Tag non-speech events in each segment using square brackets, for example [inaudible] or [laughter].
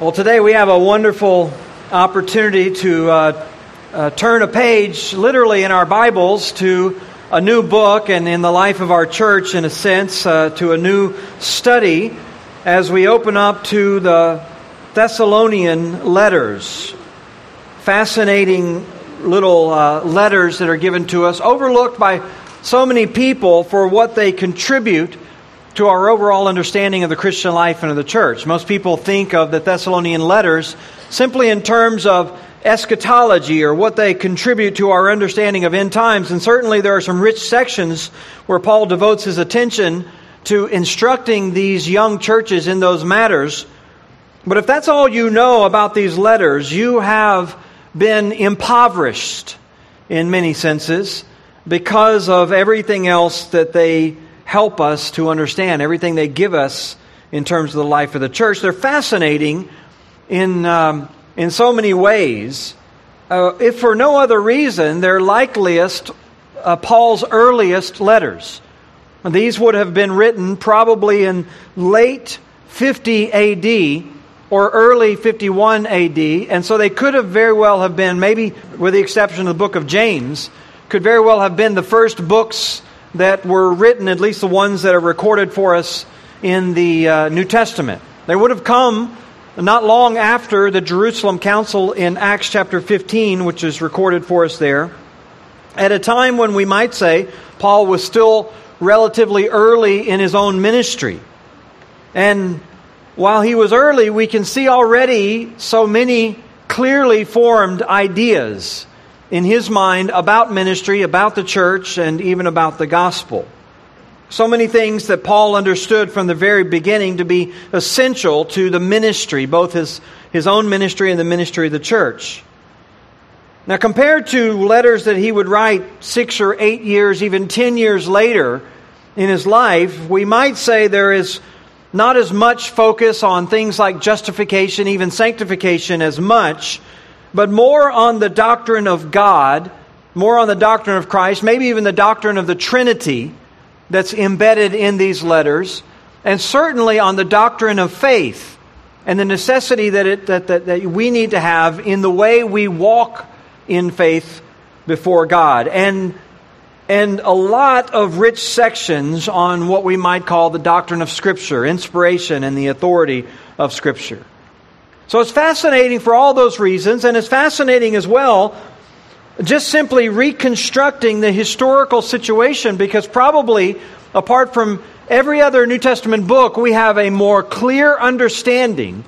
Well, today we have a wonderful opportunity to uh, uh, turn a page, literally in our Bibles, to a new book and in the life of our church, in a sense, uh, to a new study as we open up to the Thessalonian letters. Fascinating little uh, letters that are given to us, overlooked by so many people for what they contribute to our overall understanding of the Christian life and of the church. Most people think of the Thessalonian letters simply in terms of eschatology or what they contribute to our understanding of end times. And certainly there are some rich sections where Paul devotes his attention to instructing these young churches in those matters. But if that's all you know about these letters, you have been impoverished in many senses because of everything else that they help us to understand, everything they give us in terms of the life of the church. They're fascinating in, um, in so many ways. Uh, if for no other reason, they're likeliest uh, Paul's earliest letters. These would have been written probably in late 50 AD or early 51 AD, and so they could have very well have been, maybe with the exception of the book of James, could very well have been the first books that were written, at least the ones that are recorded for us in the uh, New Testament. They would have come not long after the Jerusalem Council in Acts chapter 15, which is recorded for us there, at a time when we might say Paul was still relatively early in his own ministry. And while he was early, we can see already so many clearly formed ideas in his mind about ministry, about the church, and even about the gospel. So many things that Paul understood from the very beginning to be essential to the ministry, both his, his own ministry and the ministry of the church. Now, compared to letters that he would write six or eight years, even ten years later in his life, we might say there is not as much focus on things like justification, even sanctification, as much but more on the doctrine of God, more on the doctrine of Christ, maybe even the doctrine of the Trinity that's embedded in these letters, and certainly on the doctrine of faith and the necessity that, it, that, that, that we need to have in the way we walk in faith before God. And and a lot of rich sections on what we might call the doctrine of Scripture, inspiration, and the authority of Scripture. So it's fascinating for all those reasons, and it's fascinating as well just simply reconstructing the historical situation because probably apart from every other New Testament book, we have a more clear understanding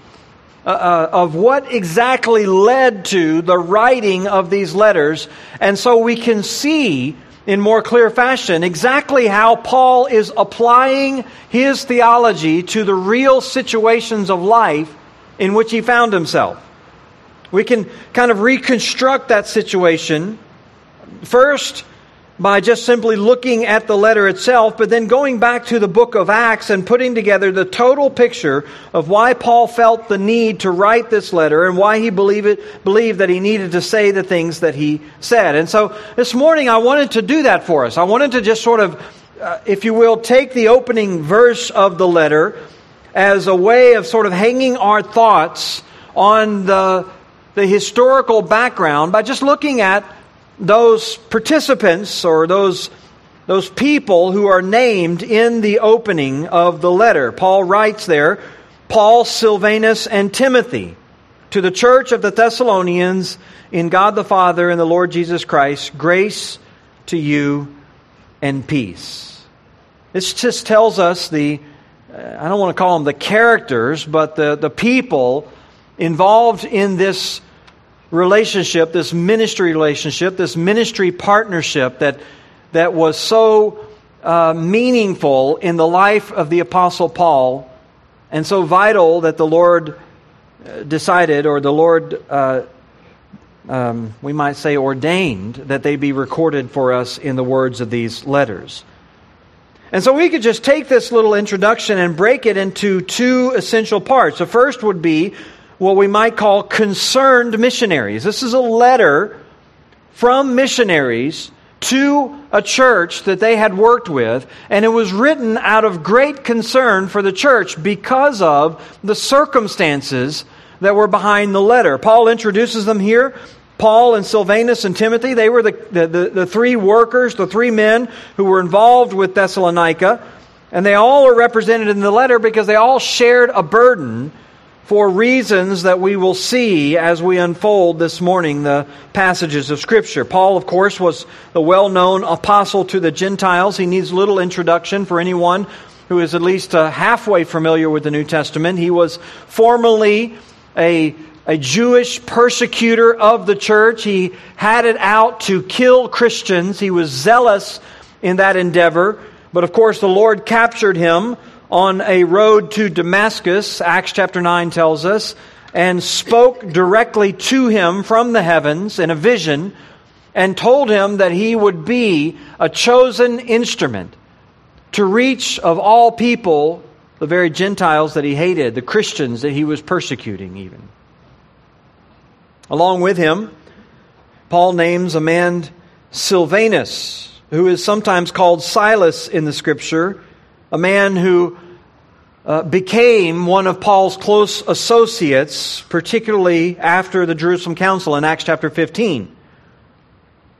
uh, uh, of what exactly led to the writing of these letters. And so we can see in more clear fashion exactly how Paul is applying his theology to the real situations of life in which he found himself. We can kind of reconstruct that situation first by just simply looking at the letter itself, but then going back to the book of Acts and putting together the total picture of why Paul felt the need to write this letter and why he believed, it, believed that he needed to say the things that he said. And so this morning I wanted to do that for us. I wanted to just sort of, uh, if you will, take the opening verse of the letter as a way of sort of hanging our thoughts on the, the historical background by just looking at those participants or those, those people who are named in the opening of the letter. Paul writes there Paul, Silvanus, and Timothy to the church of the Thessalonians in God the Father and the Lord Jesus Christ, grace to you and peace. This just tells us the I don't want to call them the characters, but the, the people involved in this relationship, this ministry relationship, this ministry partnership that, that was so uh, meaningful in the life of the Apostle Paul and so vital that the Lord uh, decided, or the Lord, uh, um, we might say, ordained, that they be recorded for us in the words of these letters. And so we could just take this little introduction and break it into two essential parts. The first would be what we might call concerned missionaries. This is a letter from missionaries to a church that they had worked with, and it was written out of great concern for the church because of the circumstances that were behind the letter. Paul introduces them here. Paul and Silvanus and Timothy, they were the, the, the, three workers, the three men who were involved with Thessalonica. And they all are represented in the letter because they all shared a burden for reasons that we will see as we unfold this morning the passages of Scripture. Paul, of course, was the well known apostle to the Gentiles. He needs little introduction for anyone who is at least uh, halfway familiar with the New Testament. He was formerly a, a Jewish persecutor of the church. He had it out to kill Christians. He was zealous in that endeavor. But of course, the Lord captured him on a road to Damascus, Acts chapter 9 tells us, and spoke directly to him from the heavens in a vision and told him that he would be a chosen instrument to reach of all people the very Gentiles that he hated, the Christians that he was persecuting, even. Along with him, Paul names a man, Silvanus, who is sometimes called Silas in the scripture, a man who uh, became one of Paul's close associates, particularly after the Jerusalem Council in Acts chapter 15.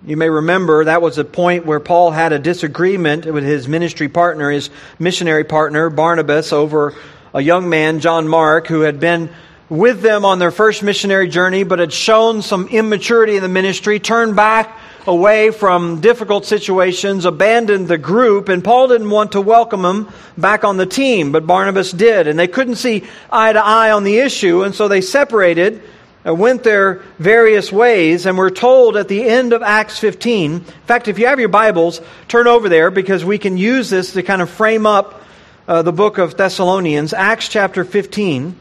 You may remember that was a point where Paul had a disagreement with his ministry partner, his missionary partner, Barnabas, over a young man, John Mark, who had been with them on their first missionary journey, but had shown some immaturity in the ministry, turned back away from difficult situations, abandoned the group, and Paul didn't want to welcome him back on the team, but Barnabas did. And they couldn't see eye to eye on the issue, and so they separated, went their various ways, and we're told at the end of Acts 15. In fact, if you have your Bibles, turn over there because we can use this to kind of frame up uh, the book of Thessalonians, Acts chapter 15.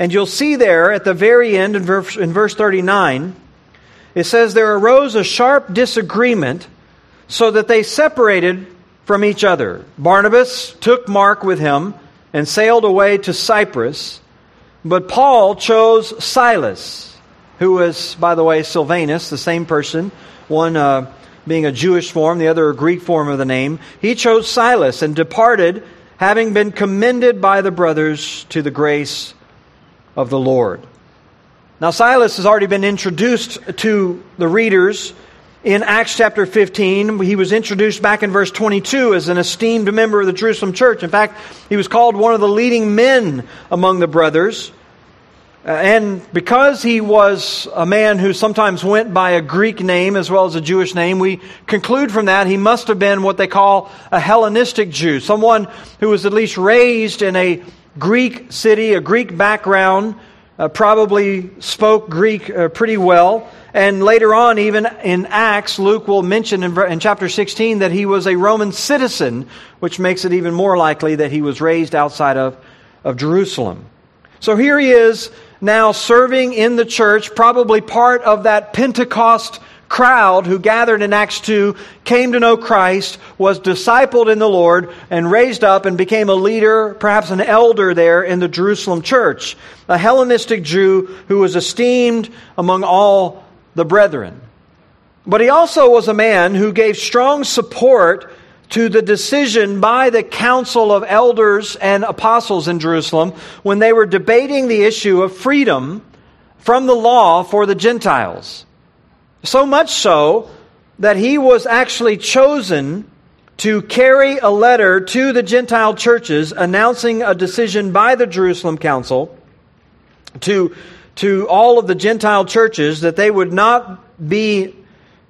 And you'll see there at the very end in verse, in verse 39 it says, There arose a sharp disagreement so that they separated from each other. Barnabas took Mark with him and sailed away to Cyprus, but Paul chose Silas, who was, by the way, Silvanus, the same person, one uh, being a Jewish form, the other a Greek form of the name. He chose Silas and departed, having been commended by the brothers to the grace of the Lord. Now, Silas has already been introduced to the readers in Acts chapter 15. He was introduced back in verse 22 as an esteemed member of the Jerusalem church. In fact, he was called one of the leading men among the brothers. Uh, and because he was a man who sometimes went by a Greek name as well as a Jewish name, we conclude from that he must have been what they call a Hellenistic Jew, someone who was at least raised in a Greek city, a Greek background, uh, probably spoke Greek uh, pretty well. And later on, even in Acts, Luke will mention in, in, chapter 16 that he was a Roman citizen, which makes it even more likely that he was raised outside of, of Jerusalem. So here he is now serving in the church, probably part of that Pentecost crowd who gathered in Acts 2 came to know Christ, was discipled in the Lord, and raised up and became a leader, perhaps an elder there in the Jerusalem church. A Hellenistic Jew who was esteemed among all the brethren. But he also was a man who gave strong support to the decision by the council of elders and apostles in Jerusalem when they were debating the issue of freedom from the law for the Gentiles. So much so that he was actually chosen to carry a letter to the Gentile churches announcing a decision by the Jerusalem Council to, to all of the Gentile churches that they would not be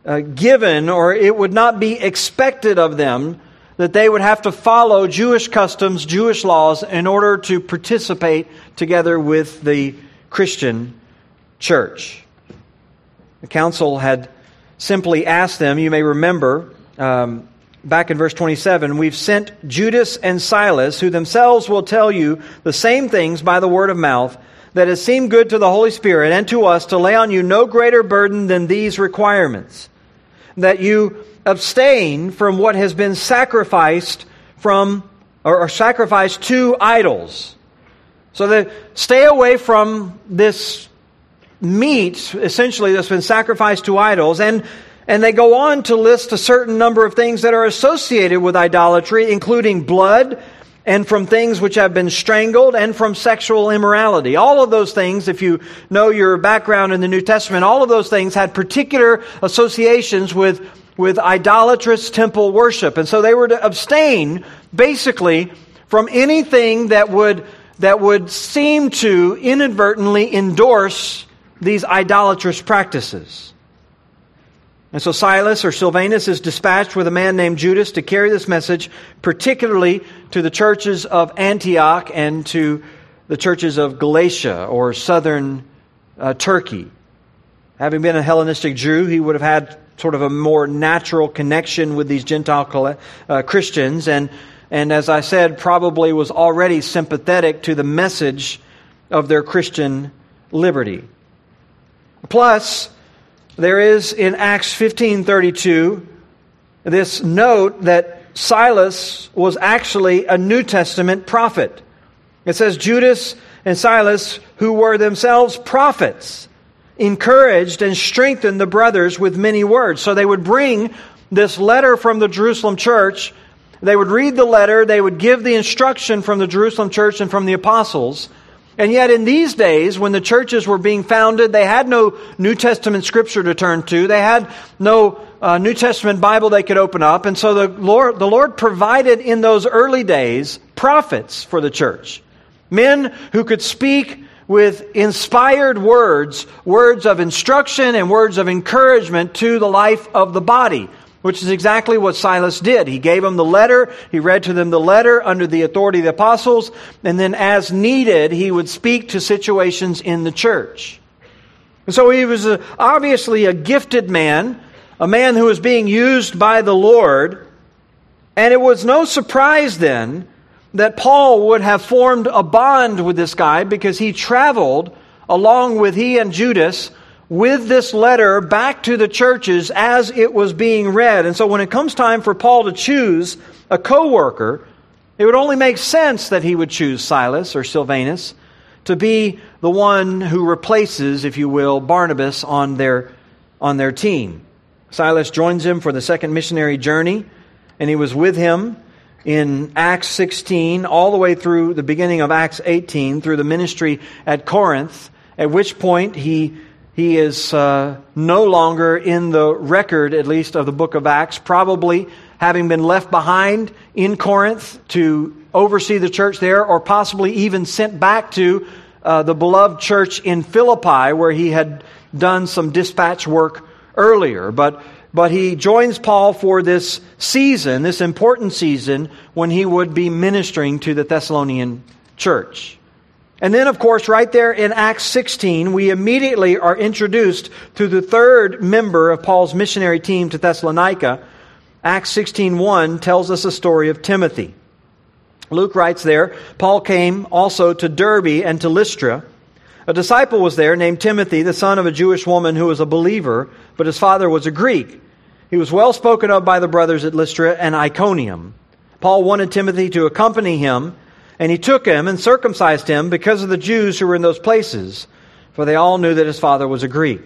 uh, given or it would not be expected of them that they would have to follow Jewish customs, Jewish laws in order to participate together with the Christian church. The council had simply asked them, you may remember, um, back in verse 27, we've sent Judas and Silas, who themselves will tell you the same things by the word of mouth, that has seemed good to the Holy Spirit and to us to lay on you no greater burden than these requirements that you abstain from what has been sacrificed from or, or sacrificed to idols. So that stay away from this meat, essentially, that's been sacrificed to idols. And, and they go on to list a certain number of things that are associated with idolatry, including blood and from things which have been strangled, and from sexual immorality. All of those things, if you know your background in the New Testament, all of those things had particular associations with, with idolatrous temple worship. And so they were to abstain, basically, from anything that would, that would seem to inadvertently endorse these idolatrous practices. And so Silas or Silvanus is dispatched with a man named Judas to carry this message, particularly to the churches of Antioch and to the churches of Galatia or southern uh, Turkey. Having been a Hellenistic Jew, he would have had sort of a more natural connection with these Gentile uh, Christians, and, and as I said, probably was already sympathetic to the message of their Christian liberty. Plus, there is in Acts 15:32 this note that Silas was actually a New Testament prophet. It says Judas and Silas who were themselves prophets encouraged and strengthened the brothers with many words. So they would bring this letter from the Jerusalem church, they would read the letter, they would give the instruction from the Jerusalem church and from the apostles, and yet, in these days, when the churches were being founded, they had no New Testament scripture to turn to. They had no uh, New Testament Bible they could open up. And so the Lord, the Lord provided in those early days prophets for the church. Men who could speak with inspired words, words of instruction and words of encouragement to the life of the body which is exactly what Silas did. He gave them the letter, he read to them the letter under the authority of the apostles, and then as needed, he would speak to situations in the church. And so he was a, obviously a gifted man, a man who was being used by the Lord, and it was no surprise then that Paul would have formed a bond with this guy because he traveled along with he and Judas with this letter back to the churches as it was being read. And so when it comes time for Paul to choose a co-worker, it would only make sense that he would choose Silas or Silvanus to be the one who replaces, if you will, Barnabas on their, on their team. Silas joins him for the second missionary journey, and he was with him in Acts 16 all the way through the beginning of Acts 18 through the ministry at Corinth, at which point he he is uh, no longer in the record, at least, of the book of Acts, probably having been left behind in Corinth to oversee the church there, or possibly even sent back to uh, the beloved church in Philippi, where he had done some dispatch work earlier. But, but he joins Paul for this season, this important season, when he would be ministering to the Thessalonian church. And then, of course, right there in Acts 16, we immediately are introduced to the third member of Paul's missionary team to Thessalonica. Acts 16.1 tells us a story of Timothy. Luke writes there, Paul came also to Derbe and to Lystra. A disciple was there named Timothy, the son of a Jewish woman who was a believer, but his father was a Greek. He was well spoken of by the brothers at Lystra and Iconium. Paul wanted Timothy to accompany him and he took him and circumcised him because of the Jews who were in those places, for they all knew that his father was a Greek.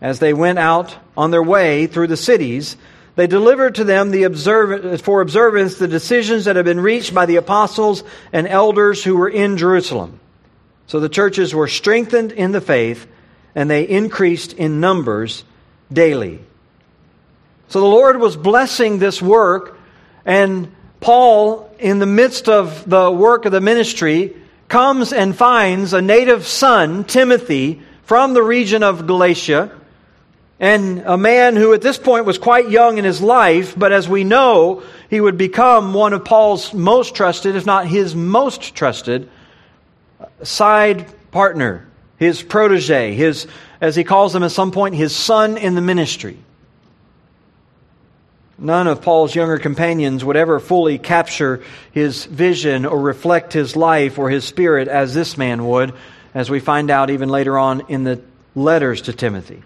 As they went out on their way through the cities, they delivered to them the observ- for observance the decisions that had been reached by the apostles and elders who were in Jerusalem. So the churches were strengthened in the faith, and they increased in numbers daily. So the Lord was blessing this work, and Paul, in the midst of the work of the ministry, comes and finds a native son, Timothy, from the region of Galatia, and a man who at this point was quite young in his life, but as we know, he would become one of Paul's most trusted, if not his most trusted, side partner, his protege, his, as he calls him at some point, his son in the ministry. None of Paul's younger companions would ever fully capture his vision or reflect his life or his spirit as this man would, as we find out even later on in the letters to Timothy.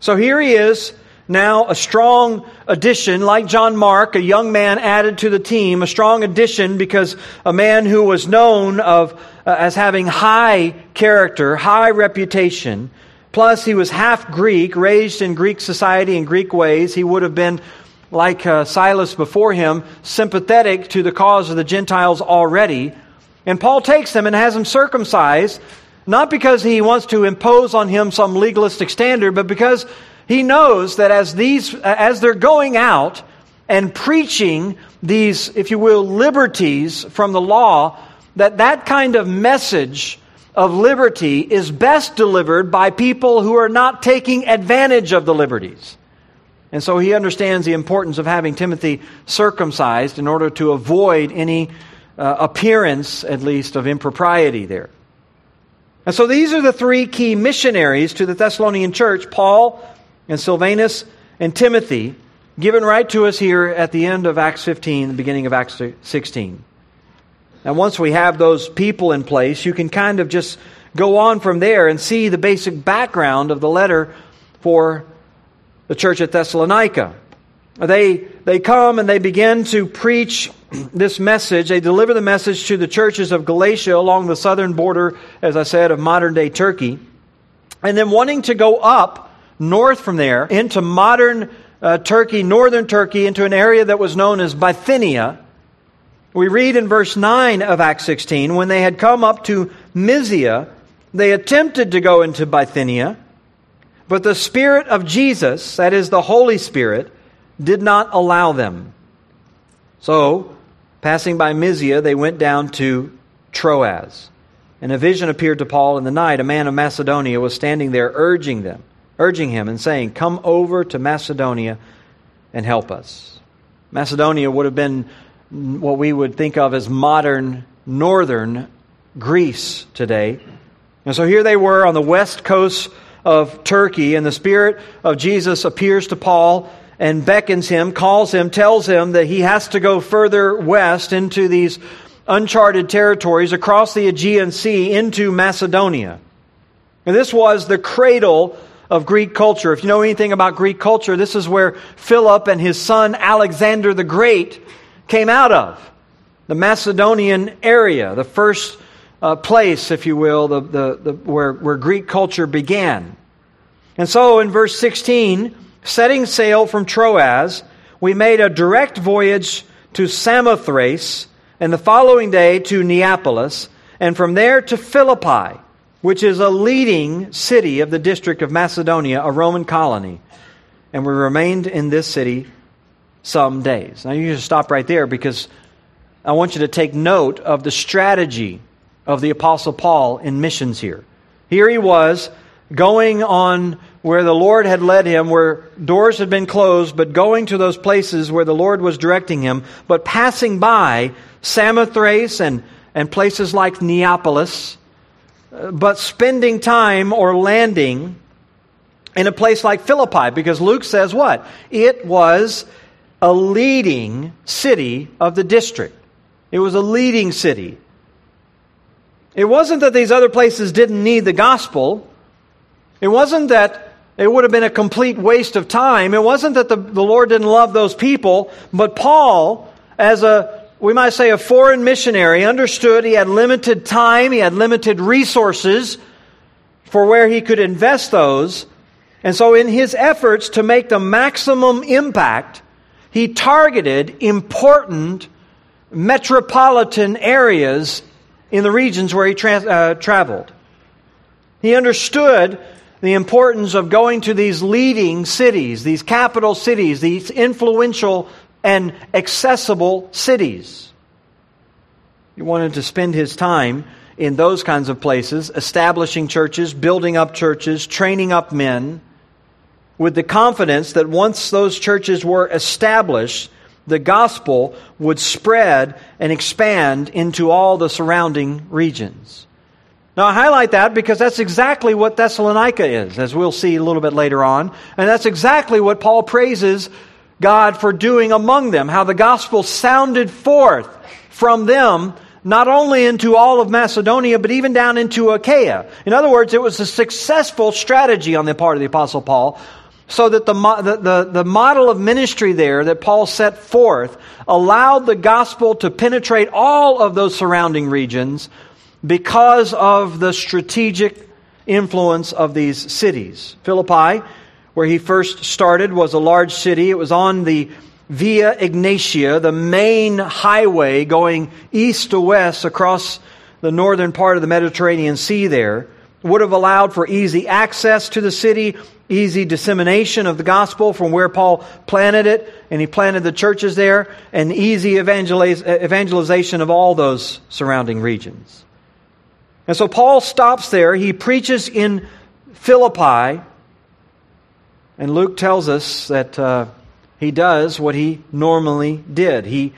So here he is, now a strong addition, like John Mark, a young man added to the team, a strong addition because a man who was known of, uh, as having high character, high reputation, plus he was half Greek, raised in Greek society and Greek ways. He would have been like uh, Silas before him, sympathetic to the cause of the Gentiles already. And Paul takes them and has them circumcised, not because he wants to impose on him some legalistic standard, but because he knows that as these, as they're going out and preaching these, if you will, liberties from the law, that that kind of message of liberty is best delivered by people who are not taking advantage of the liberties. And so he understands the importance of having Timothy circumcised in order to avoid any uh, appearance, at least, of impropriety there. And so these are the three key missionaries to the Thessalonian church Paul and Silvanus and Timothy, given right to us here at the end of Acts 15, the beginning of Acts 16. And once we have those people in place, you can kind of just go on from there and see the basic background of the letter for the church at Thessalonica. They, they come and they begin to preach this message. They deliver the message to the churches of Galatia along the southern border, as I said, of modern day Turkey. And then wanting to go up north from there into modern uh, Turkey, northern Turkey, into an area that was known as Bithynia. We read in verse 9 of Acts 16 when they had come up to Mysia, they attempted to go into Bithynia, but the Spirit of Jesus, that is the Holy Spirit, did not allow them. So, passing by Mysia, they went down to Troas. And a vision appeared to Paul in the night. A man of Macedonia was standing there urging them, urging him and saying, Come over to Macedonia and help us. Macedonia would have been what we would think of as modern northern Greece today. And so here they were on the west coast of Turkey, and the Spirit of Jesus appears to Paul and beckons him, calls him, tells him that he has to go further west into these uncharted territories across the Aegean Sea into Macedonia. And this was the cradle of Greek culture. If you know anything about Greek culture, this is where Philip and his son Alexander the Great came out of. The Macedonian area, the first uh, place, if you will, the, the, the, where, where Greek culture began. And so in verse 16, setting sail from Troas, we made a direct voyage to Samothrace, and the following day to Neapolis, and from there to Philippi, which is a leading city of the district of Macedonia, a Roman colony. And we remained in this city some days. Now you just stop right there because I want you to take note of the strategy of the Apostle Paul in missions here. Here he was going on where the Lord had led him, where doors had been closed, but going to those places where the Lord was directing him, but passing by Samothrace and, and places like Neapolis, but spending time or landing in a place like Philippi, because Luke says what? It was a leading city of the district. It was a leading city. It wasn't that these other places didn't need the gospel. It wasn't that it would have been a complete waste of time. It wasn't that the, the Lord didn't love those people. But Paul, as a, we might say, a foreign missionary, understood he had limited time, he had limited resources for where he could invest those. And so, in his efforts to make the maximum impact, he targeted important metropolitan areas in the regions where he uh, traveled. He understood the importance of going to these leading cities, these capital cities, these influential and accessible cities. He wanted to spend his time in those kinds of places, establishing churches, building up churches, training up men, with the confidence that once those churches were established, the gospel would spread and expand into all the surrounding regions. Now, I highlight that because that's exactly what Thessalonica is, as we'll see a little bit later on. And that's exactly what Paul praises God for doing among them, how the gospel sounded forth from them, not only into all of Macedonia, but even down into Achaia. In other words, it was a successful strategy on the part of the Apostle Paul so that the, the, the, model of ministry there that Paul set forth allowed the gospel to penetrate all of those surrounding regions because of the strategic influence of these cities. Philippi, where he first started, was a large city. It was on the Via Egnatia, the main highway going east to west across the northern part of the Mediterranean Sea there, would have allowed for easy access to the city, easy dissemination of the gospel from where Paul planted it, and he planted the churches there, and easy evangeliz- evangelization of all those surrounding regions. And so Paul stops there. He preaches in Philippi, and Luke tells us that uh, he does what he normally did. He,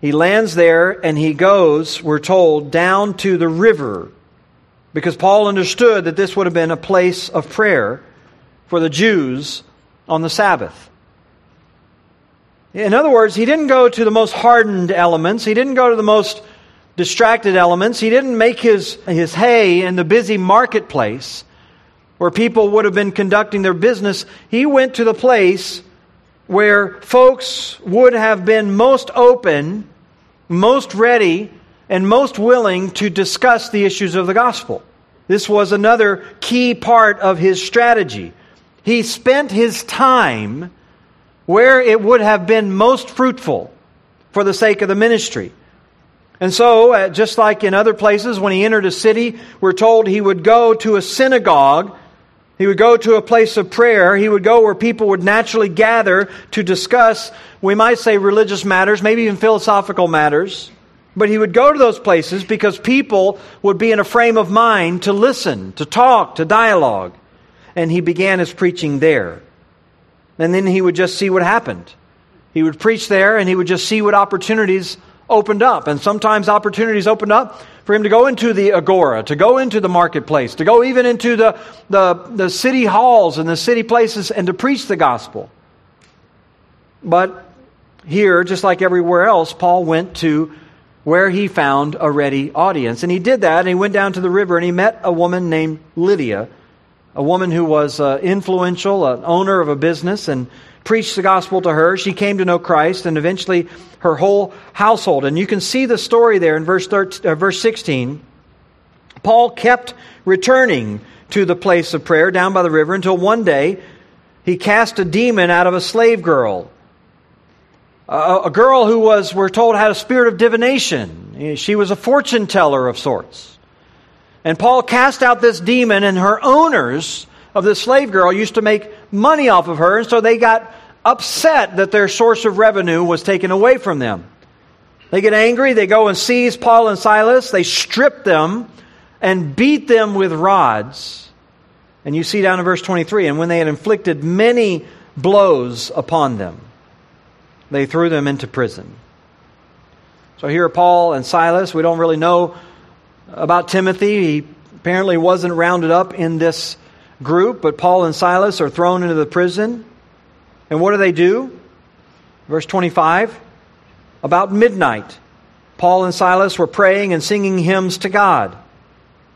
he lands there and he goes, we're told, down to the river because Paul understood that this would have been a place of prayer for the Jews on the Sabbath. In other words, he didn't go to the most hardened elements, he didn't go to the most distracted elements, he didn't make his, his hay in the busy marketplace where people would have been conducting their business. He went to the place where folks would have been most open, most ready, and most willing to discuss the issues of the gospel. This was another key part of his strategy. He spent his time where it would have been most fruitful for the sake of the ministry. And so, uh, just like in other places, when he entered a city, we're told he would go to a synagogue, he would go to a place of prayer, he would go where people would naturally gather to discuss, we might say, religious matters, maybe even philosophical matters. But he would go to those places because people would be in a frame of mind to listen, to talk, to dialogue. And he began his preaching there. And then he would just see what happened. He would preach there and he would just see what opportunities opened up. And sometimes opportunities opened up for him to go into the agora, to go into the marketplace, to go even into the, the, the city halls and the city places and to preach the gospel. But here, just like everywhere else, Paul went to where he found a ready audience. And he did that, and he went down to the river and he met a woman named Lydia, a woman who was uh, influential, an owner of a business, and preached the gospel to her. She came to know Christ, and eventually her whole household. And you can see the story there in verse, 13, uh, verse 16. Paul kept returning to the place of prayer down by the river until one day he cast a demon out of a slave girl a, a girl who was, we're told, had a spirit of divination. She was a fortune teller of sorts. And Paul cast out this demon, and her owners of this slave girl used to make money off of her, and so they got upset that their source of revenue was taken away from them. They get angry, they go and seize Paul and Silas, they strip them and beat them with rods. And you see down in verse 23 and when they had inflicted many blows upon them, they threw them into prison. So here are Paul and Silas. We don't really know about Timothy. He apparently wasn't rounded up in this group, but Paul and Silas are thrown into the prison. And what do they do? Verse 25 About midnight, Paul and Silas were praying and singing hymns to God,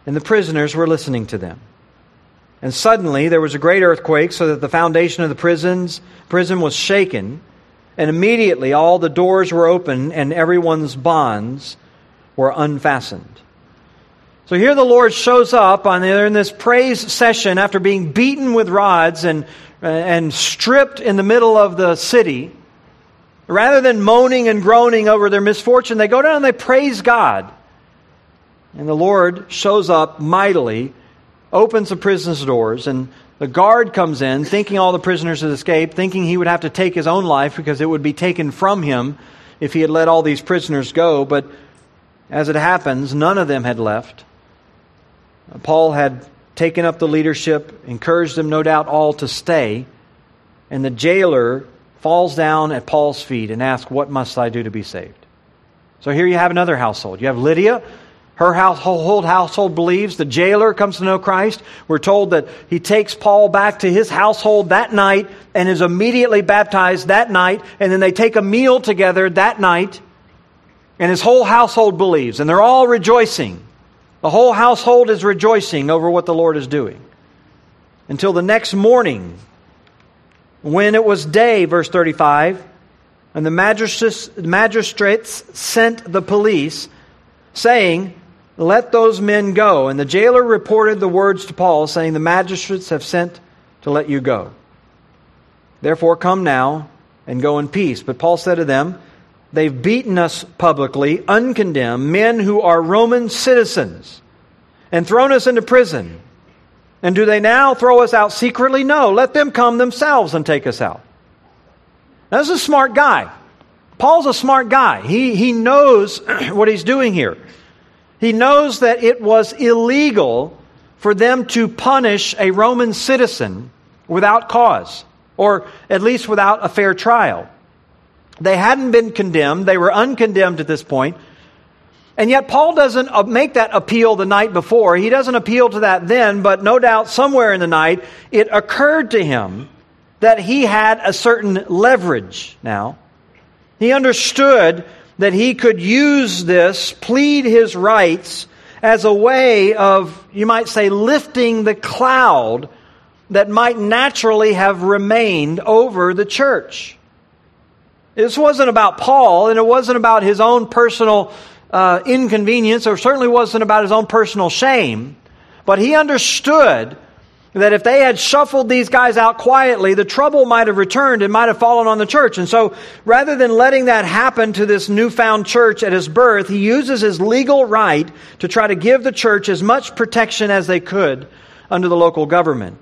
and the prisoners were listening to them. And suddenly there was a great earthquake, so that the foundation of the prisons, prison was shaken. And immediately all the doors were open and everyone's bonds were unfastened. So here the Lord shows up on there in this praise session after being beaten with rods and, and stripped in the middle of the city. Rather than moaning and groaning over their misfortune, they go down and they praise God. And the Lord shows up mightily, opens the prison's doors, and the guard comes in, thinking all the prisoners had escaped, thinking he would have to take his own life because it would be taken from him if he had let all these prisoners go. But as it happens, none of them had left. Paul had taken up the leadership, encouraged them, no doubt, all to stay. And the jailer falls down at Paul's feet and asks, What must I do to be saved? So here you have another household. You have Lydia, her household household believes. The jailer comes to know Christ. We're told that he takes Paul back to his household that night and is immediately baptized that night. And then they take a meal together that night. And his whole household believes. And they're all rejoicing. The whole household is rejoicing over what the Lord is doing. Until the next morning, when it was day, verse 35, and the magistrates, sent the police, saying, let those men go. And the jailer reported the words to Paul, saying, The magistrates have sent to let you go. Therefore, come now and go in peace. But Paul said to them, They've beaten us publicly, uncondemned, men who are Roman citizens, and thrown us into prison. And do they now throw us out secretly? No, let them come themselves and take us out. Now, this is a smart guy. Paul's a smart guy. He, he knows [clears throat] what he's doing here. He knows that it was illegal for them to punish a Roman citizen without cause, or at least without a fair trial. They hadn't been condemned, they were uncondemned at this point. And yet, Paul doesn't uh, make that appeal the night before. He doesn't appeal to that then, but no doubt somewhere in the night it occurred to him that he had a certain leverage now. He understood that he could use this, plead his rights, as a way of, you might say, lifting the cloud that might naturally have remained over the church. This wasn't about Paul, and it wasn't about his own personal uh, inconvenience, or certainly wasn't about his own personal shame. But he understood that if they had shuffled these guys out quietly, the trouble might have returned and might have fallen on the church. And so, rather than letting that happen to this newfound church at his birth, he uses his legal right to try to give the church as much protection as they could under the local government.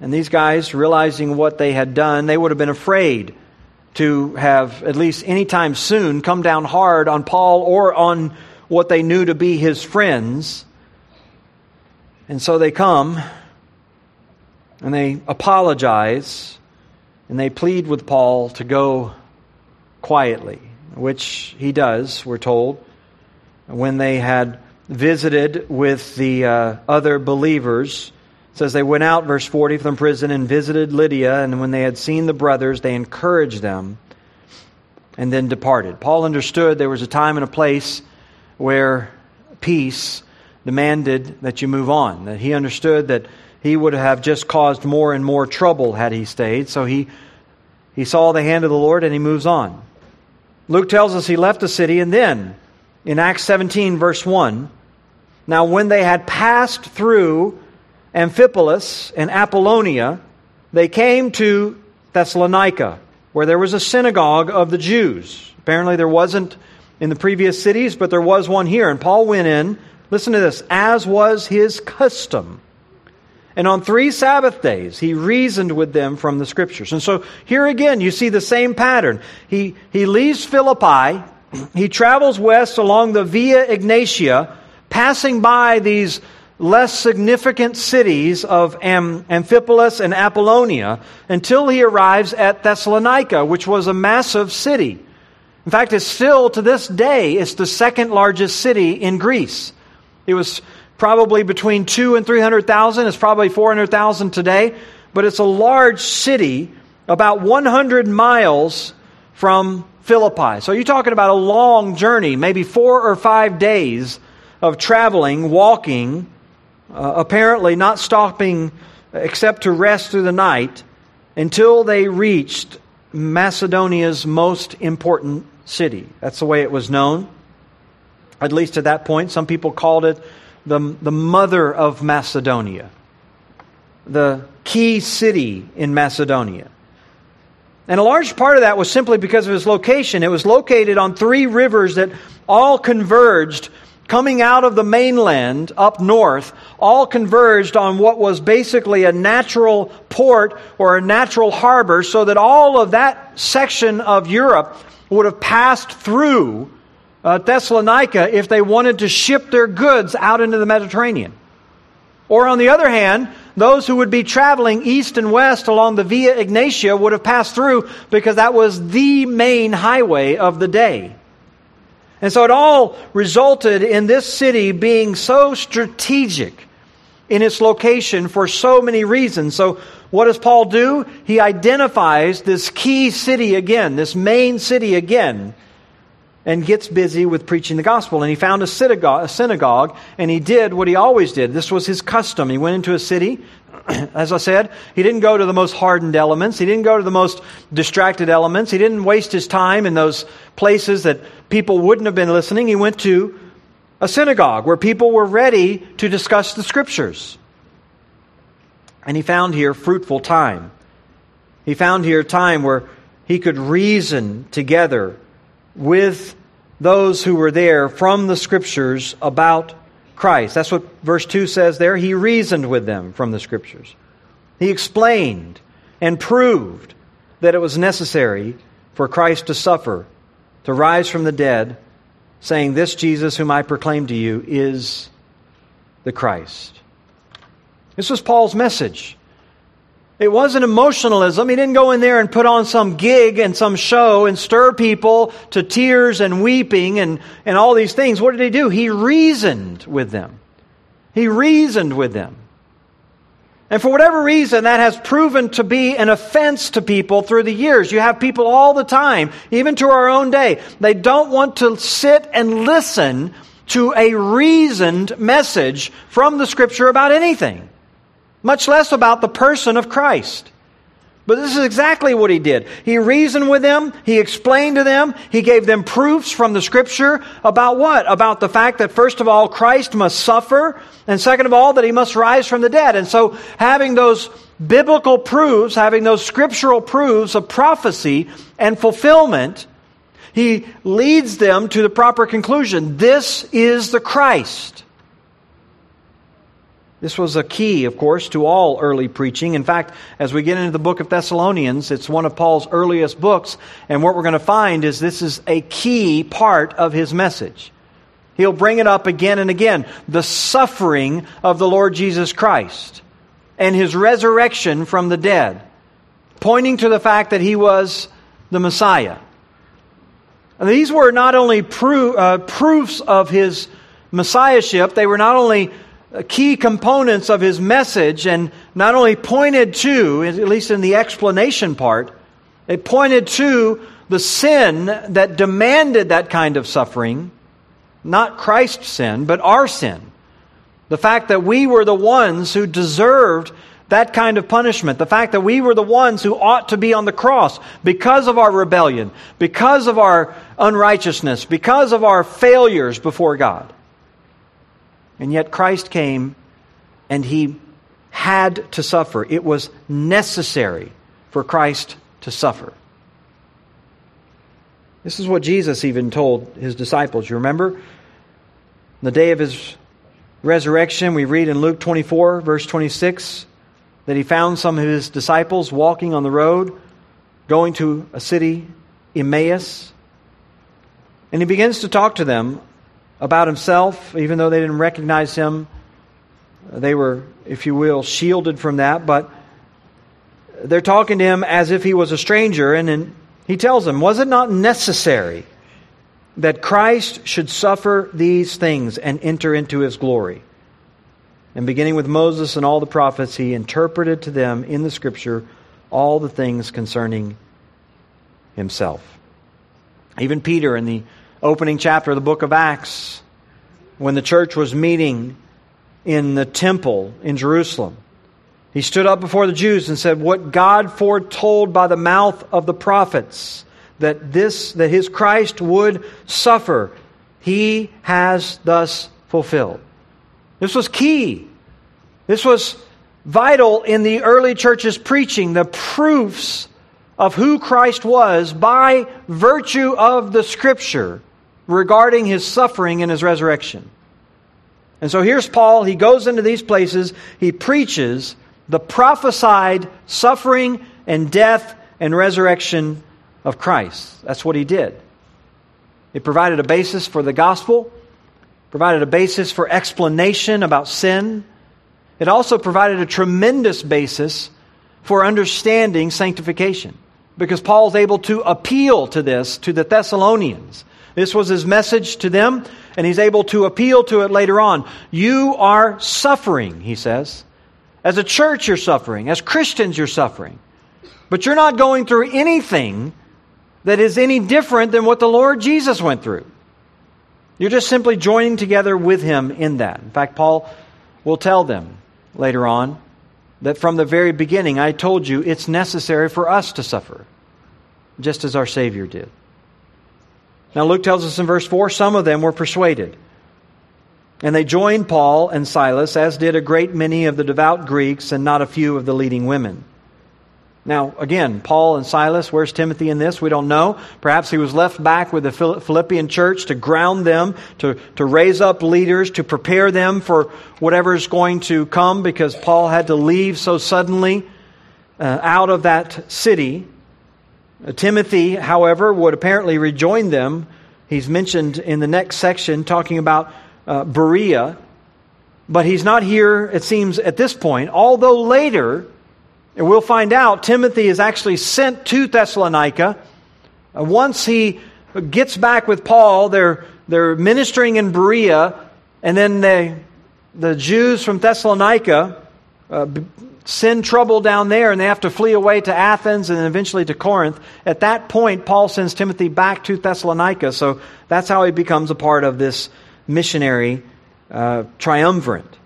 And these guys, realizing what they had done, they would have been afraid to have, at least anytime soon, come down hard on Paul or on what they knew to be his friends. And so they come and they apologize and they plead with Paul to go quietly, which he does, we're told, when they had visited with the uh, other believers says they went out, verse 40, from prison and visited Lydia, and when they had seen the brothers, they encouraged them and then departed. Paul understood there was a time and a place where peace demanded that you move on, that he understood that he would have just caused more and more trouble had he stayed, so he, he saw the hand of the Lord and he moves on. Luke tells us he left the city, and then in Acts 17, verse 1, now when they had passed through Amphipolis and Apollonia, they came to Thessalonica, where there was a synagogue of the Jews. Apparently, there wasn't in the previous cities, but there was one here. And Paul went in, listen to this, as was his custom. And on three Sabbath days, he reasoned with them from the Scriptures. And so here again, you see the same pattern. He, he leaves Philippi, he travels west along the Via Egnatia, passing by these less significant cities of Am- Amphipolis and Apollonia until he arrives at Thessalonica, which was a massive city. In fact, it's still to this day, it's the second largest city in Greece. It was probably between two and 300,000. It's probably 400,000 today, but it's a large city about 100 miles from Philippi. So you're talking about a long journey, maybe four or five days of traveling, walking uh, apparently not stopping except to rest through the night until they reached Macedonia's most important city. That's the way it was known. At least at that point, some people called it the, the mother of Macedonia, the key city in Macedonia. And a large part of that was simply because of its location. It was located on three rivers that all converged coming out of the mainland up north all converged on what was basically a natural port or a natural harbor, so that all of that section of Europe would have passed through uh, Thessalonica if they wanted to ship their goods out into the Mediterranean. Or on the other hand, those who would be traveling east and west along the Via Egnatia would have passed through because that was the main highway of the day. And so it all resulted in this city being so strategic in its location for so many reasons. So, what does Paul do? He identifies this key city again, this main city again, and gets busy with preaching the gospel. And he found a synagogue, a synagogue, and he did what he always did. This was his custom. He went into a city. [clears throat] As I said, he didn't go to the most hardened elements. He didn't go to the most distracted elements. He didn't waste his time in those places that people wouldn't have been listening. He went to a synagogue where people were ready to discuss the scriptures. And he found here fruitful time. He found here time where he could reason together with those who were there from the scriptures about Christ. That's what verse 2 says there. He reasoned with them from the scriptures. He explained and proved that it was necessary for Christ to suffer, to rise from the dead, saying, This Jesus whom I proclaim to you is the Christ. This was Paul's message. It wasn't emotionalism. He didn't go in there and put on some gig and some show and stir people to tears and weeping and, and all these things. What did he do? He reasoned with them. He reasoned with them. And for whatever reason, that has proven to be an offense to people through the years. You have people all the time, even to our own day. They don't want to sit and listen to a reasoned message from the Scripture about anything, much less about the person of Christ. But this is exactly what he did. He reasoned with them, he explained to them, he gave them proofs from the scripture about what? About the fact that first of all, Christ must suffer, and second of all, that he must rise from the dead. And so, having those biblical proofs, having those scriptural proofs of prophecy and fulfillment, he leads them to the proper conclusion. This is the Christ. This was a key, of course, to all early preaching. In fact, as we get into the book of Thessalonians, it's one of Paul's earliest books, and what we're going to find is this is a key part of his message. He'll bring it up again and again the suffering of the Lord Jesus Christ and his resurrection from the dead, pointing to the fact that he was the Messiah. And these were not only uh, proofs of his messiahship, they were not only Uh, key components of his message and not only pointed to, at least in the explanation part, it pointed to the sin that demanded that kind of suffering, not Christ's sin, but our sin. The fact that we were the ones who deserved that kind of punishment. The fact that we were the ones who ought to be on the cross because of our rebellion, because of our unrighteousness, because of our failures before God. And yet Christ came and he had to suffer. It was necessary for Christ to suffer. This is what Jesus even told his disciples. You remember? The day of his resurrection, we read in Luke 24, verse 26, that he found some of his disciples walking on the road, going to a city, Emmaus. And he begins to talk to them about himself, even though they didn't recognize him. They were, if you will, shielded from that, but they're talking to him as if he was a stranger, and then he tells them, Was it not necessary that Christ should suffer these things and enter into his glory? And beginning with Moses and all the prophets, he interpreted to them in the scripture all the things concerning himself. Even Peter in the opening chapter of the book of Acts, when the church was meeting in the temple in Jerusalem. He stood up before the Jews and said, What God foretold by the mouth of the prophets, that this that his Christ would suffer, he has thus fulfilled. This was key. This was vital in the early church's preaching, the proofs of who Christ was by virtue of the scripture regarding his suffering and his resurrection. And so here's Paul. He goes into these places. He preaches the prophesied suffering and death and resurrection of Christ. That's what he did. It provided a basis for the gospel, provided a basis for explanation about sin. It also provided a tremendous basis for understanding sanctification because Paul's able to appeal to this to the Thessalonians this was his message to them, and he's able to appeal to it later on. You are suffering, he says. As a church, you're suffering. As Christians, you're suffering. But you're not going through anything that is any different than what the Lord Jesus went through. You're just simply joining together with him in that. In fact, Paul will tell them later on that from the very beginning, I told you it's necessary for us to suffer, just as our Savior did. Now, Luke tells us in verse 4 some of them were persuaded. And they joined Paul and Silas, as did a great many of the devout Greeks and not a few of the leading women. Now, again, Paul and Silas, where's Timothy in this? We don't know. Perhaps he was left back with the Philippian church to ground them, to, to raise up leaders, to prepare them for whatever is going to come because Paul had to leave so suddenly uh, out of that city. Uh, Timothy, however, would apparently rejoin them. He's mentioned in the next section talking about uh, Berea. But he's not here, it seems, at this point, although later and we'll find out Timothy is actually sent to Thessalonica. Uh, once he gets back with Paul, they're, they're ministering in Berea, and then they, the Jews from Thessalonica uh, send trouble down there, and they have to flee away to Athens and eventually to Corinth. At that point, Paul sends Timothy back to Thessalonica, so that's how he becomes a part of this missionary uh, triumvirate.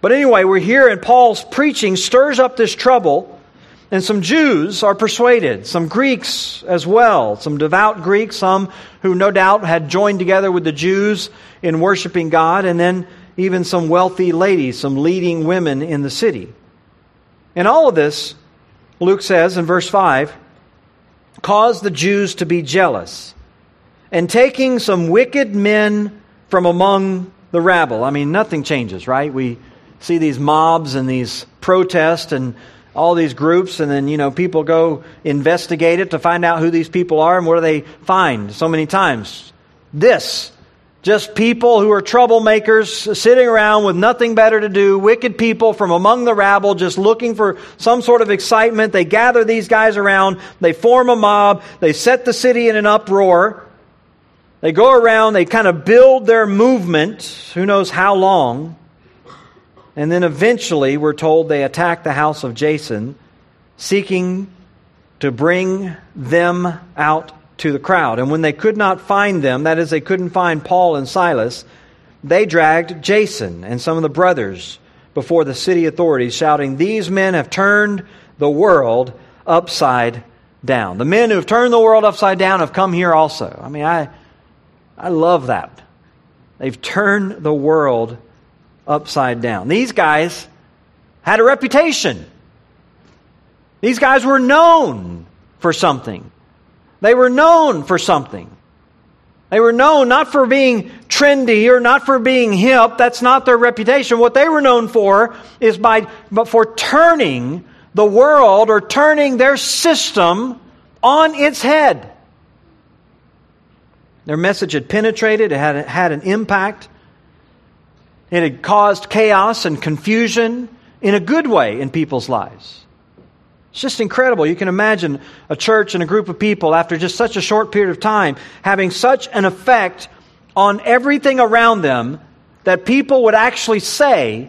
But anyway, we're here, and Paul's preaching stirs up this trouble, and some Jews are persuaded, some Greeks as well, some devout Greeks, some who no doubt had joined together with the Jews in worshiping God, and then even some wealthy ladies, some leading women in the city. And all of this, Luke says in verse 5, caused the Jews to be jealous, and taking some wicked men from among the rabble. I mean, nothing changes, right? We see these mobs and these protests and all these groups, and then, you know, people go investigate it to find out who these people are, and what do they find so many times? This. Just people who are troublemakers sitting around with nothing better to do, wicked people from among the rabble just looking for some sort of excitement. They gather these guys around, they form a mob, they set the city in an uproar. They go around, they kind of build their movement, who knows how long. And then eventually, we're told they attack the house of Jason, seeking to bring them out to the crowd. And when they could not find them, that is, they couldn't find Paul and Silas, they dragged Jason and some of the brothers before the city authorities, shouting, These men have turned the world upside down. The men who have turned the world upside down have come here also. I mean, I, I love that. They've turned the world upside down. These guys had a reputation. These guys were known for something. They were known for something. They were known not for being trendy or not for being hip. That's not their reputation. What they were known for is by, but for turning the world or turning their system on its head. Their message had penetrated, it had, had an impact. It had caused chaos and confusion in a good way in people's lives. It's just incredible. You can imagine a church and a group of people after just such a short period of time having such an effect on everything around them that people would actually say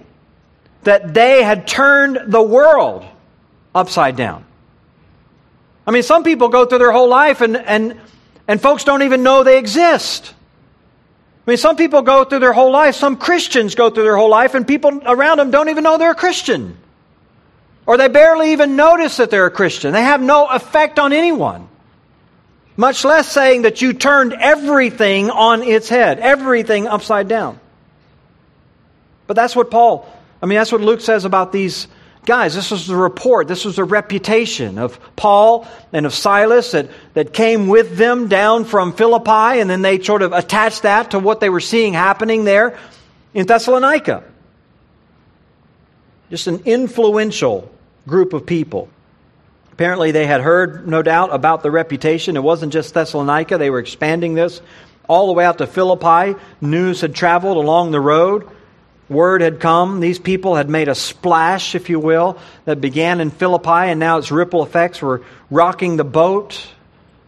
that they had turned the world upside down. I mean, some people go through their whole life and, and, and folks don't even know they exist. I mean, some people go through their whole life, some Christians go through their whole life, and people around them don't even know they're a Christian. Or they barely even notice that they're a Christian. They have no effect on anyone. Much less saying that you turned everything on its head, everything upside down. But that's what Paul, I mean, that's what Luke says about these Guys, this was the report, this was the reputation of Paul and of Silas that, that came with them down from Philippi, and then they sort of attached that to what they were seeing happening there in Thessalonica. Just an influential group of people. Apparently, they had heard, no doubt, about the reputation. It wasn't just Thessalonica, they were expanding this all the way out to Philippi. News had traveled along the road. Word had come. These people had made a splash, if you will, that began in Philippi, and now its ripple effects were rocking the boat,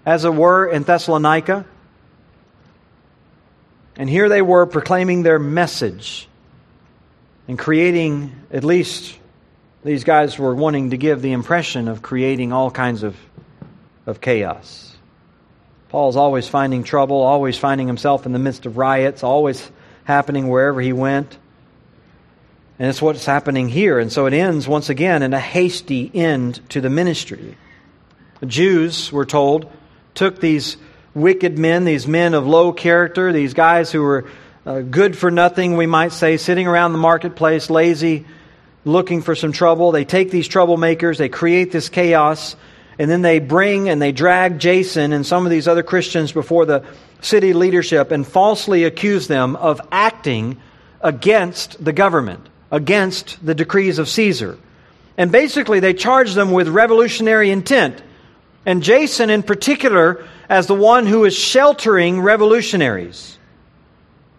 as it were, in Thessalonica. And here they were proclaiming their message and creating, at least these guys were wanting to give the impression of creating all kinds of, of chaos. Paul's always finding trouble, always finding himself in the midst of riots, always happening wherever he went. And it's what's happening here. And so it ends once again in a hasty end to the ministry. The Jews, we're told, took these wicked men, these men of low character, these guys who were uh, good for nothing, we might say, sitting around the marketplace, lazy, looking for some trouble. They take these troublemakers, they create this chaos, and then they bring and they drag Jason and some of these other Christians before the city leadership and falsely accuse them of acting against the government, against the decrees of Caesar. And basically, they charge them with revolutionary intent. And Jason, in particular, as the one who is sheltering revolutionaries.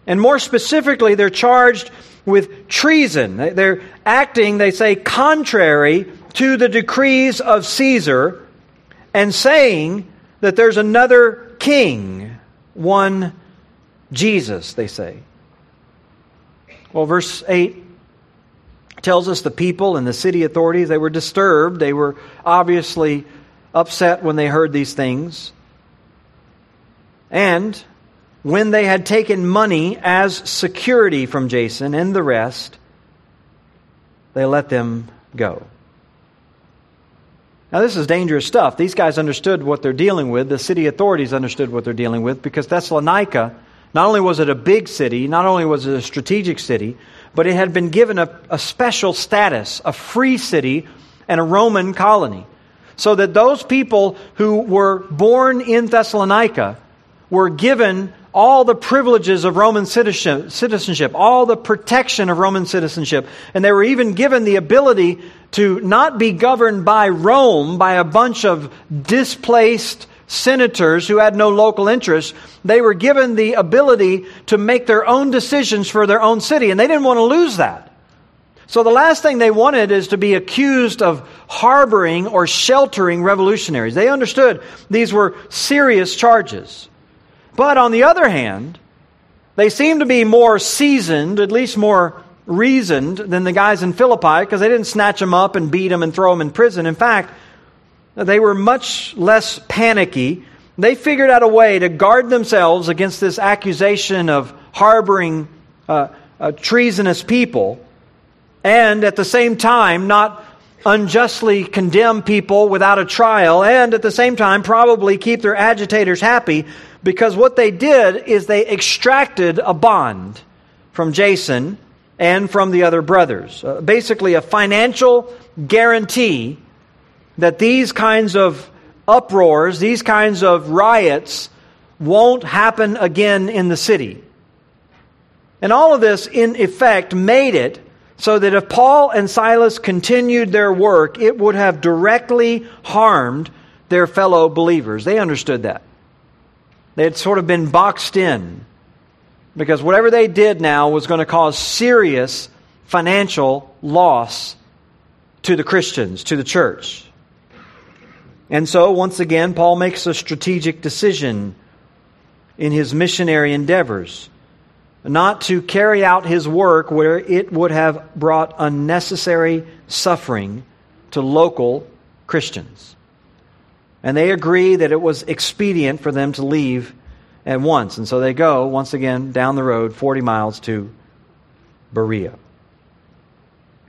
And more specifically, they're charged with treason. They're acting, they say, contrary to the decrees of Caesar and saying that there's another king, one Jesus, they say. Well, verse 8 tells us the people and the city authorities, they were disturbed. They were obviously upset when they heard these things. And when they had taken money as security from Jason and the rest, they let them go. Now, this is dangerous stuff. These guys understood what they're dealing with. The city authorities understood what they're dealing with because Thessalonica, not only was it a big city, not only was it a strategic city, but it had been given a, a special status, a free city, and a Roman colony. So that those people who were born in Thessalonica were given all the privileges of Roman citizenship, all the protection of Roman citizenship. And they were even given the ability to not be governed by Rome, by a bunch of displaced senators who had no local interest. They were given the ability to make their own decisions for their own city, and they didn't want to lose that. So the last thing they wanted is to be accused of harboring or sheltering revolutionaries. They understood these were serious charges. But on the other hand, they seem to be more seasoned, at least more reasoned, than the guys in Philippi because they didn't snatch them up and beat them and throw them in prison. In fact, they were much less panicky. They figured out a way to guard themselves against this accusation of harboring uh, uh, treasonous people and at the same time not unjustly condemn people without a trial and at the same time probably keep their agitators happy because what they did is they extracted a bond from Jason and from the other brothers. Uh, basically, a financial guarantee that these kinds of uproars, these kinds of riots, won't happen again in the city. And all of this, in effect, made it so that if Paul and Silas continued their work, it would have directly harmed their fellow believers. They understood that. They had sort of been boxed in because whatever they did now was going to cause serious financial loss to the Christians, to the church. And so, once again, Paul makes a strategic decision in his missionary endeavors not to carry out his work where it would have brought unnecessary suffering to local Christians. And they agree that it was expedient for them to leave at once. And so they go, once again, down the road 40 miles to Berea.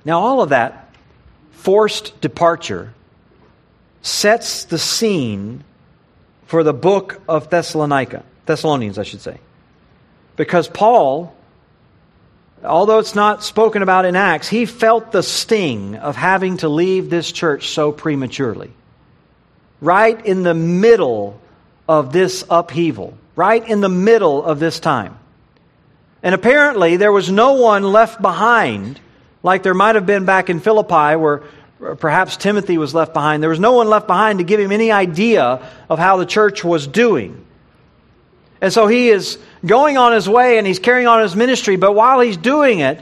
Now, all of that forced departure sets the scene for the book of Thessalonica, Thessalonians, I should say. Because Paul, although it's not spoken about in Acts, he felt the sting of having to leave this church so prematurely right in the middle of this upheaval, right in the middle of this time. And apparently, there was no one left behind, like there might have been back in Philippi, where perhaps Timothy was left behind. There was no one left behind to give him any idea of how the church was doing. And so he is going on his way and he's carrying on his ministry, but while he's doing it,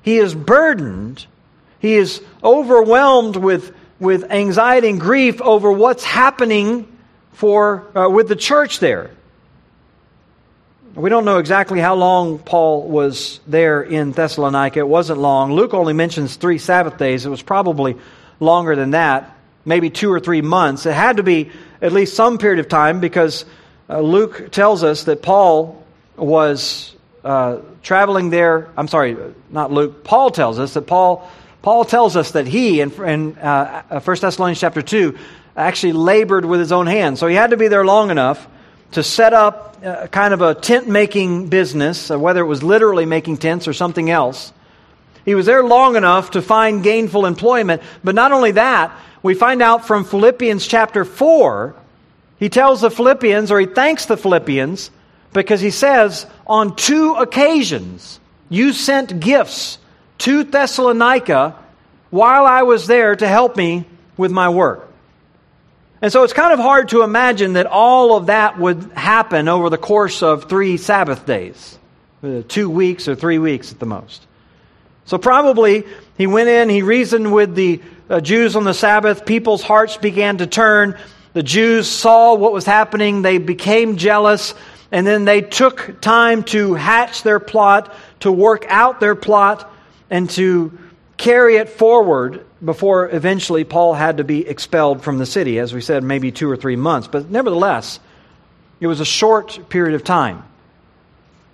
he is burdened. He is overwhelmed with with anxiety and grief over what's happening for, uh, with the church there. We don't know exactly how long Paul was there in Thessalonica. It wasn't long. Luke only mentions three Sabbath days. It was probably longer than that, maybe two or three months. It had to be at least some period of time because uh, Luke tells us that Paul was uh, traveling there. I'm sorry, not Luke. Paul tells us that Paul Paul tells us that he, in, in uh, 1 Thessalonians chapter 2, actually labored with his own hands. So he had to be there long enough to set up uh, kind of a tent making business, uh, whether it was literally making tents or something else, He was there long enough to find gainful employment. But not only that, we find out from Philippians chapter 4, he tells the Philippians, or he thanks the Philippians, because he says, on two occasions, you sent gifts to Thessalonica while I was there to help me with my work. And so it's kind of hard to imagine that all of that would happen over the course of three Sabbath days, uh, two weeks or three weeks at the most. So probably he went in, he reasoned with the uh, Jews on the Sabbath, people's hearts began to turn. The Jews saw what was happening, they became jealous, and then they took time to hatch their plot, to work out their plot, and to carry it forward before eventually Paul had to be expelled from the city, as we said, maybe two or three months. But nevertheless, it was a short period of time.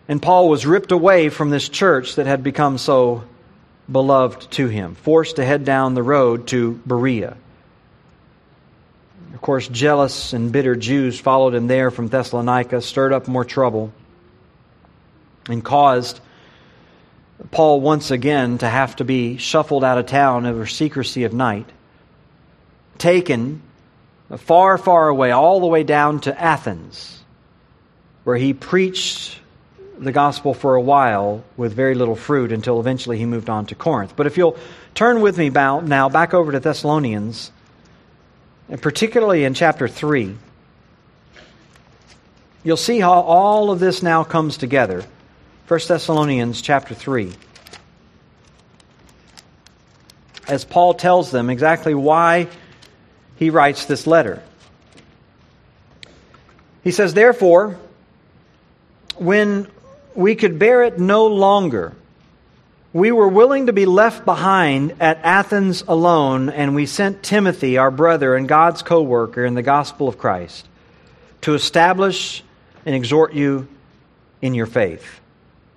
And Paul was ripped away from this church that had become so beloved to him, forced to head down the road to Berea. Of course, jealous and bitter Jews followed him there from Thessalonica, stirred up more trouble, and caused Paul once again to have to be shuffled out of town over secrecy of night, taken far, far away, all the way down to Athens, where he preached the gospel for a while with very little fruit until eventually he moved on to Corinth. But if you'll turn with me now back over to Thessalonians, and particularly in chapter 3, you'll see how all of this now comes together. 1 Thessalonians chapter 3. As Paul tells them exactly why he writes this letter. He says, Therefore, when we could bear it no longer, we were willing to be left behind at Athens alone, and we sent Timothy, our brother and God's co worker in the gospel of Christ, to establish and exhort you in your faith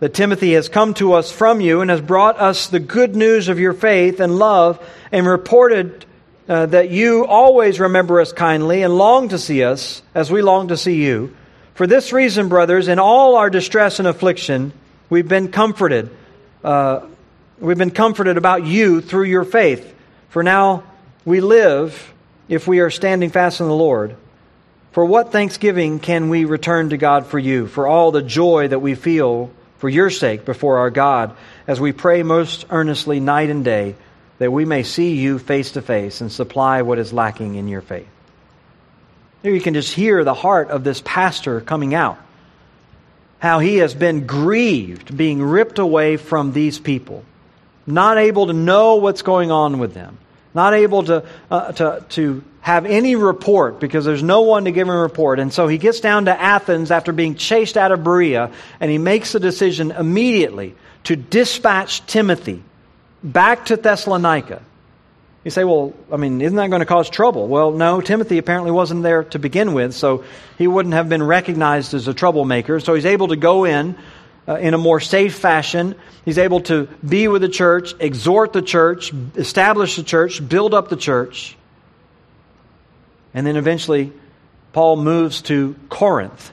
that Timothy has come to us from you and has brought us the good news of your faith and love and reported uh, that you always remember us kindly and long to see us as we long to see you. For this reason, brothers, in all our distress and affliction, we've been comforted. Uh, we've been comforted about you through your faith. For now we live if we are standing fast in the Lord. For what thanksgiving can we return to God for you, for all the joy that we feel for your sake before our God, as we pray most earnestly night and day, that we may see you face to face and supply what is lacking in your faith. Here you can just hear the heart of this pastor coming out. How he has been grieved, being ripped away from these people, not able to know what's going on with them, not able to, uh, to, to have any report because there's no one to give him a report. And so he gets down to Athens after being chased out of Berea, and he makes a decision immediately to dispatch Timothy back to Thessalonica. You say, well, I mean, isn't that going to cause trouble? Well, no, Timothy apparently wasn't there to begin with, so he wouldn't have been recognized as a troublemaker. So he's able to go in uh, in a more safe fashion. He's able to be with the church, exhort the church, establish the church, build up the church. And then eventually, Paul moves to Corinth,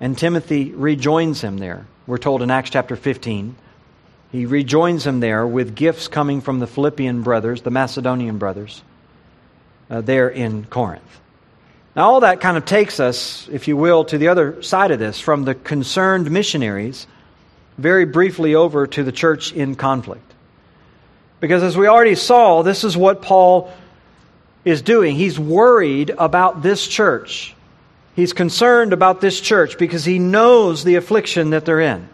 and Timothy rejoins him there. We're told in Acts chapter 15. He rejoins him there with gifts coming from the Philippian brothers, the Macedonian brothers, uh, there in Corinth. Now, all that kind of takes us, if you will, to the other side of this, from the concerned missionaries, very briefly over to the church in conflict. Because as we already saw, this is what Paul is doing. He's worried about this church. He's concerned about this church because he knows the affliction that they're in.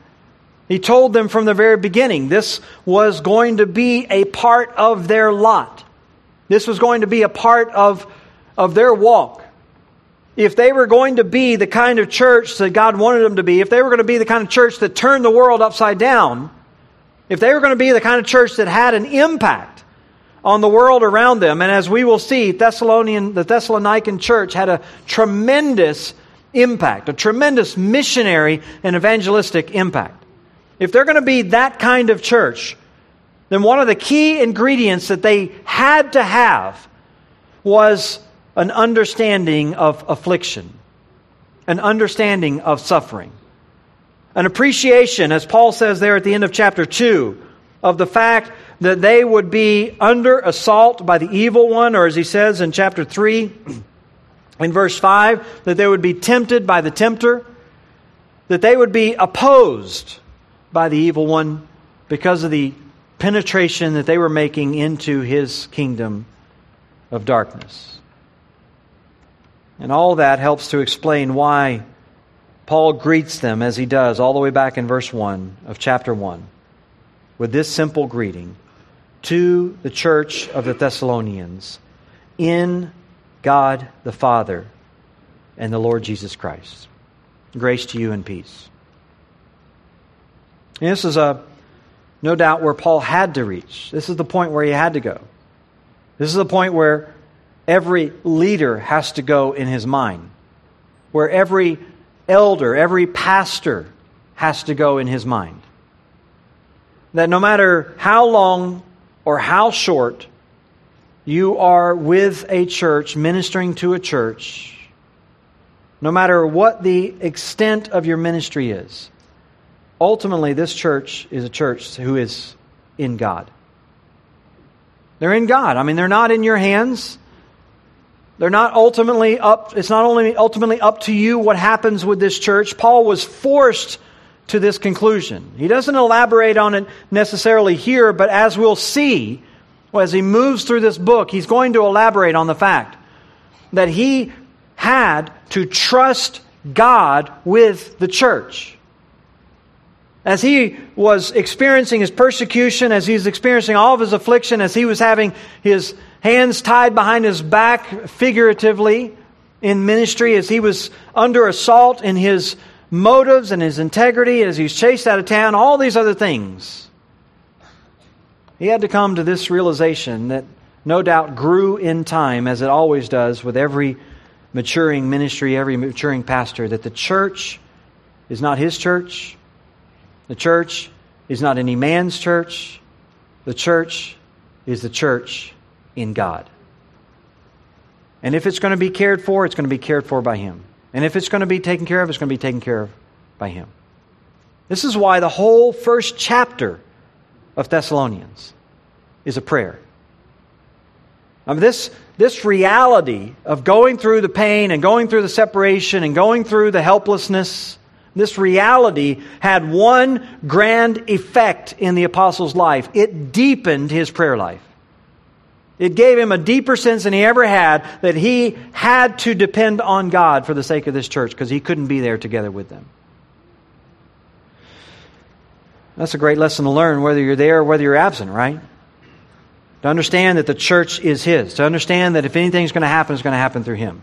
He told them from the very beginning this was going to be a part of their lot. This was going to be a part of, of their walk. If they were going to be the kind of church that God wanted them to be, if they were going to be the kind of church that turned the world upside down, if they were going to be the kind of church that had an impact on the world around them. And as we will see, Thessalonian, the Thessalonican church had a tremendous impact, a tremendous missionary and evangelistic impact. If they're going to be that kind of church, then one of the key ingredients that they had to have was an understanding of affliction, an understanding of suffering, an appreciation, as Paul says there at the end of chapter 2, of the fact that they would be under assault by the evil one, or as he says in chapter 3, [clears throat] in verse 5, that they would be tempted by the tempter, that they would be opposed by the evil one because of the penetration that they were making into his kingdom of darkness. And all that helps to explain why Paul greets them as he does all the way back in verse 1 of chapter 1 with this simple greeting to the church of the Thessalonians in God the Father and the Lord Jesus Christ. Grace to you and peace. And this is a no doubt where Paul had to reach. This is the point where he had to go. This is the point where every leader has to go in his mind, where every elder, every pastor has to go in his mind. That no matter how long or how short you are with a church, ministering to a church, no matter what the extent of your ministry is, ultimately this church is a church who is in God. They're in God. I mean, they're not in your hands. They're not ultimately up, it's not only ultimately up to you what happens with this church. Paul was forced to this conclusion. He doesn't elaborate on it necessarily here, but as we'll see, as he moves through this book, he's going to elaborate on the fact that he had to trust God with the church. As he was experiencing his persecution, as he was experiencing all of his affliction, as he was having his hands tied behind his back figuratively in ministry, as he was under assault in his motives and his integrity, as he's chased out of town, all these other things. He had to come to this realization that no doubt grew in time, as it always does with every maturing ministry, every maturing pastor, that the church is not his church. The church is not any man's church. The church is the church in God. And if it's going to be cared for, it's going to be cared for by Him. And if it's going to be taken care of, it's going to be taken care of by Him. This is why the whole first chapter of Thessalonians is a prayer. I mean, this, this reality of going through the pain and going through the separation and going through the helplessness, this reality had one grand effect in the apostle's life. It deepened his prayer life. It gave him a deeper sense than he ever had that he had to depend on God for the sake of this church because he couldn't be there together with them. That's a great lesson to learn whether you're there or whether you're absent, right? To understand that the church is his. To understand that if anything's going to happen, it's going to happen through him.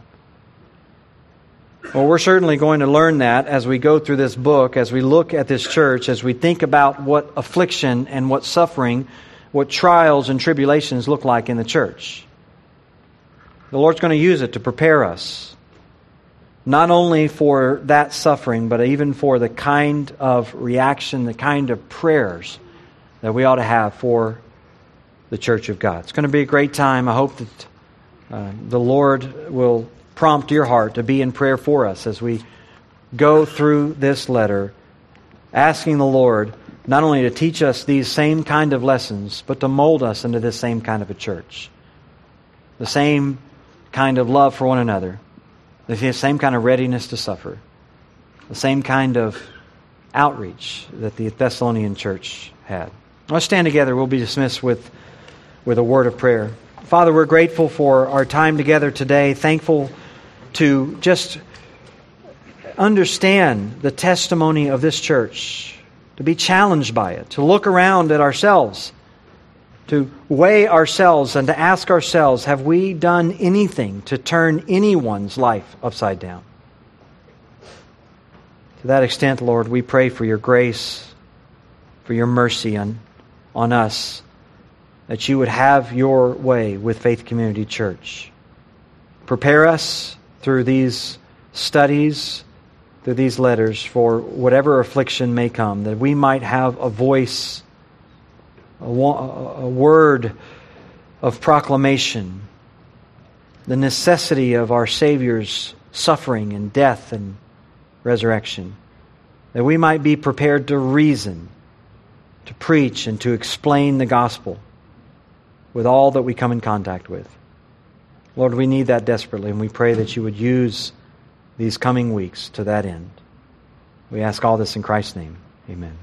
Well, we're certainly going to learn that as we go through this book, as we look at this church, as we think about what affliction and what suffering what trials and tribulations look like in the church. The Lord's going to use it to prepare us, not only for that suffering, but even for the kind of reaction, the kind of prayers that we ought to have for the church of God. It's going to be a great time. I hope that uh, the Lord will prompt your heart to be in prayer for us as we go through this letter, asking the Lord not only to teach us these same kind of lessons, but to mold us into this same kind of a church. The same kind of love for one another, the same kind of readiness to suffer, the same kind of outreach that the Thessalonian church had. Let's stand together. We'll be dismissed with, with a word of prayer. Father, we're grateful for our time together today, thankful to just understand the testimony of this church to be challenged by it, to look around at ourselves, to weigh ourselves, and to ask ourselves have we done anything to turn anyone's life upside down? To that extent, Lord, we pray for your grace, for your mercy on, on us, that you would have your way with Faith Community Church. Prepare us through these studies, through these letters, for whatever affliction may come, that we might have a voice, a, a word of proclamation, the necessity of our Savior's suffering and death and resurrection, that we might be prepared to reason, to preach, and to explain the gospel with all that we come in contact with. Lord, we need that desperately, and we pray that you would use these coming weeks to that end. We ask all this in Christ's name. Amen.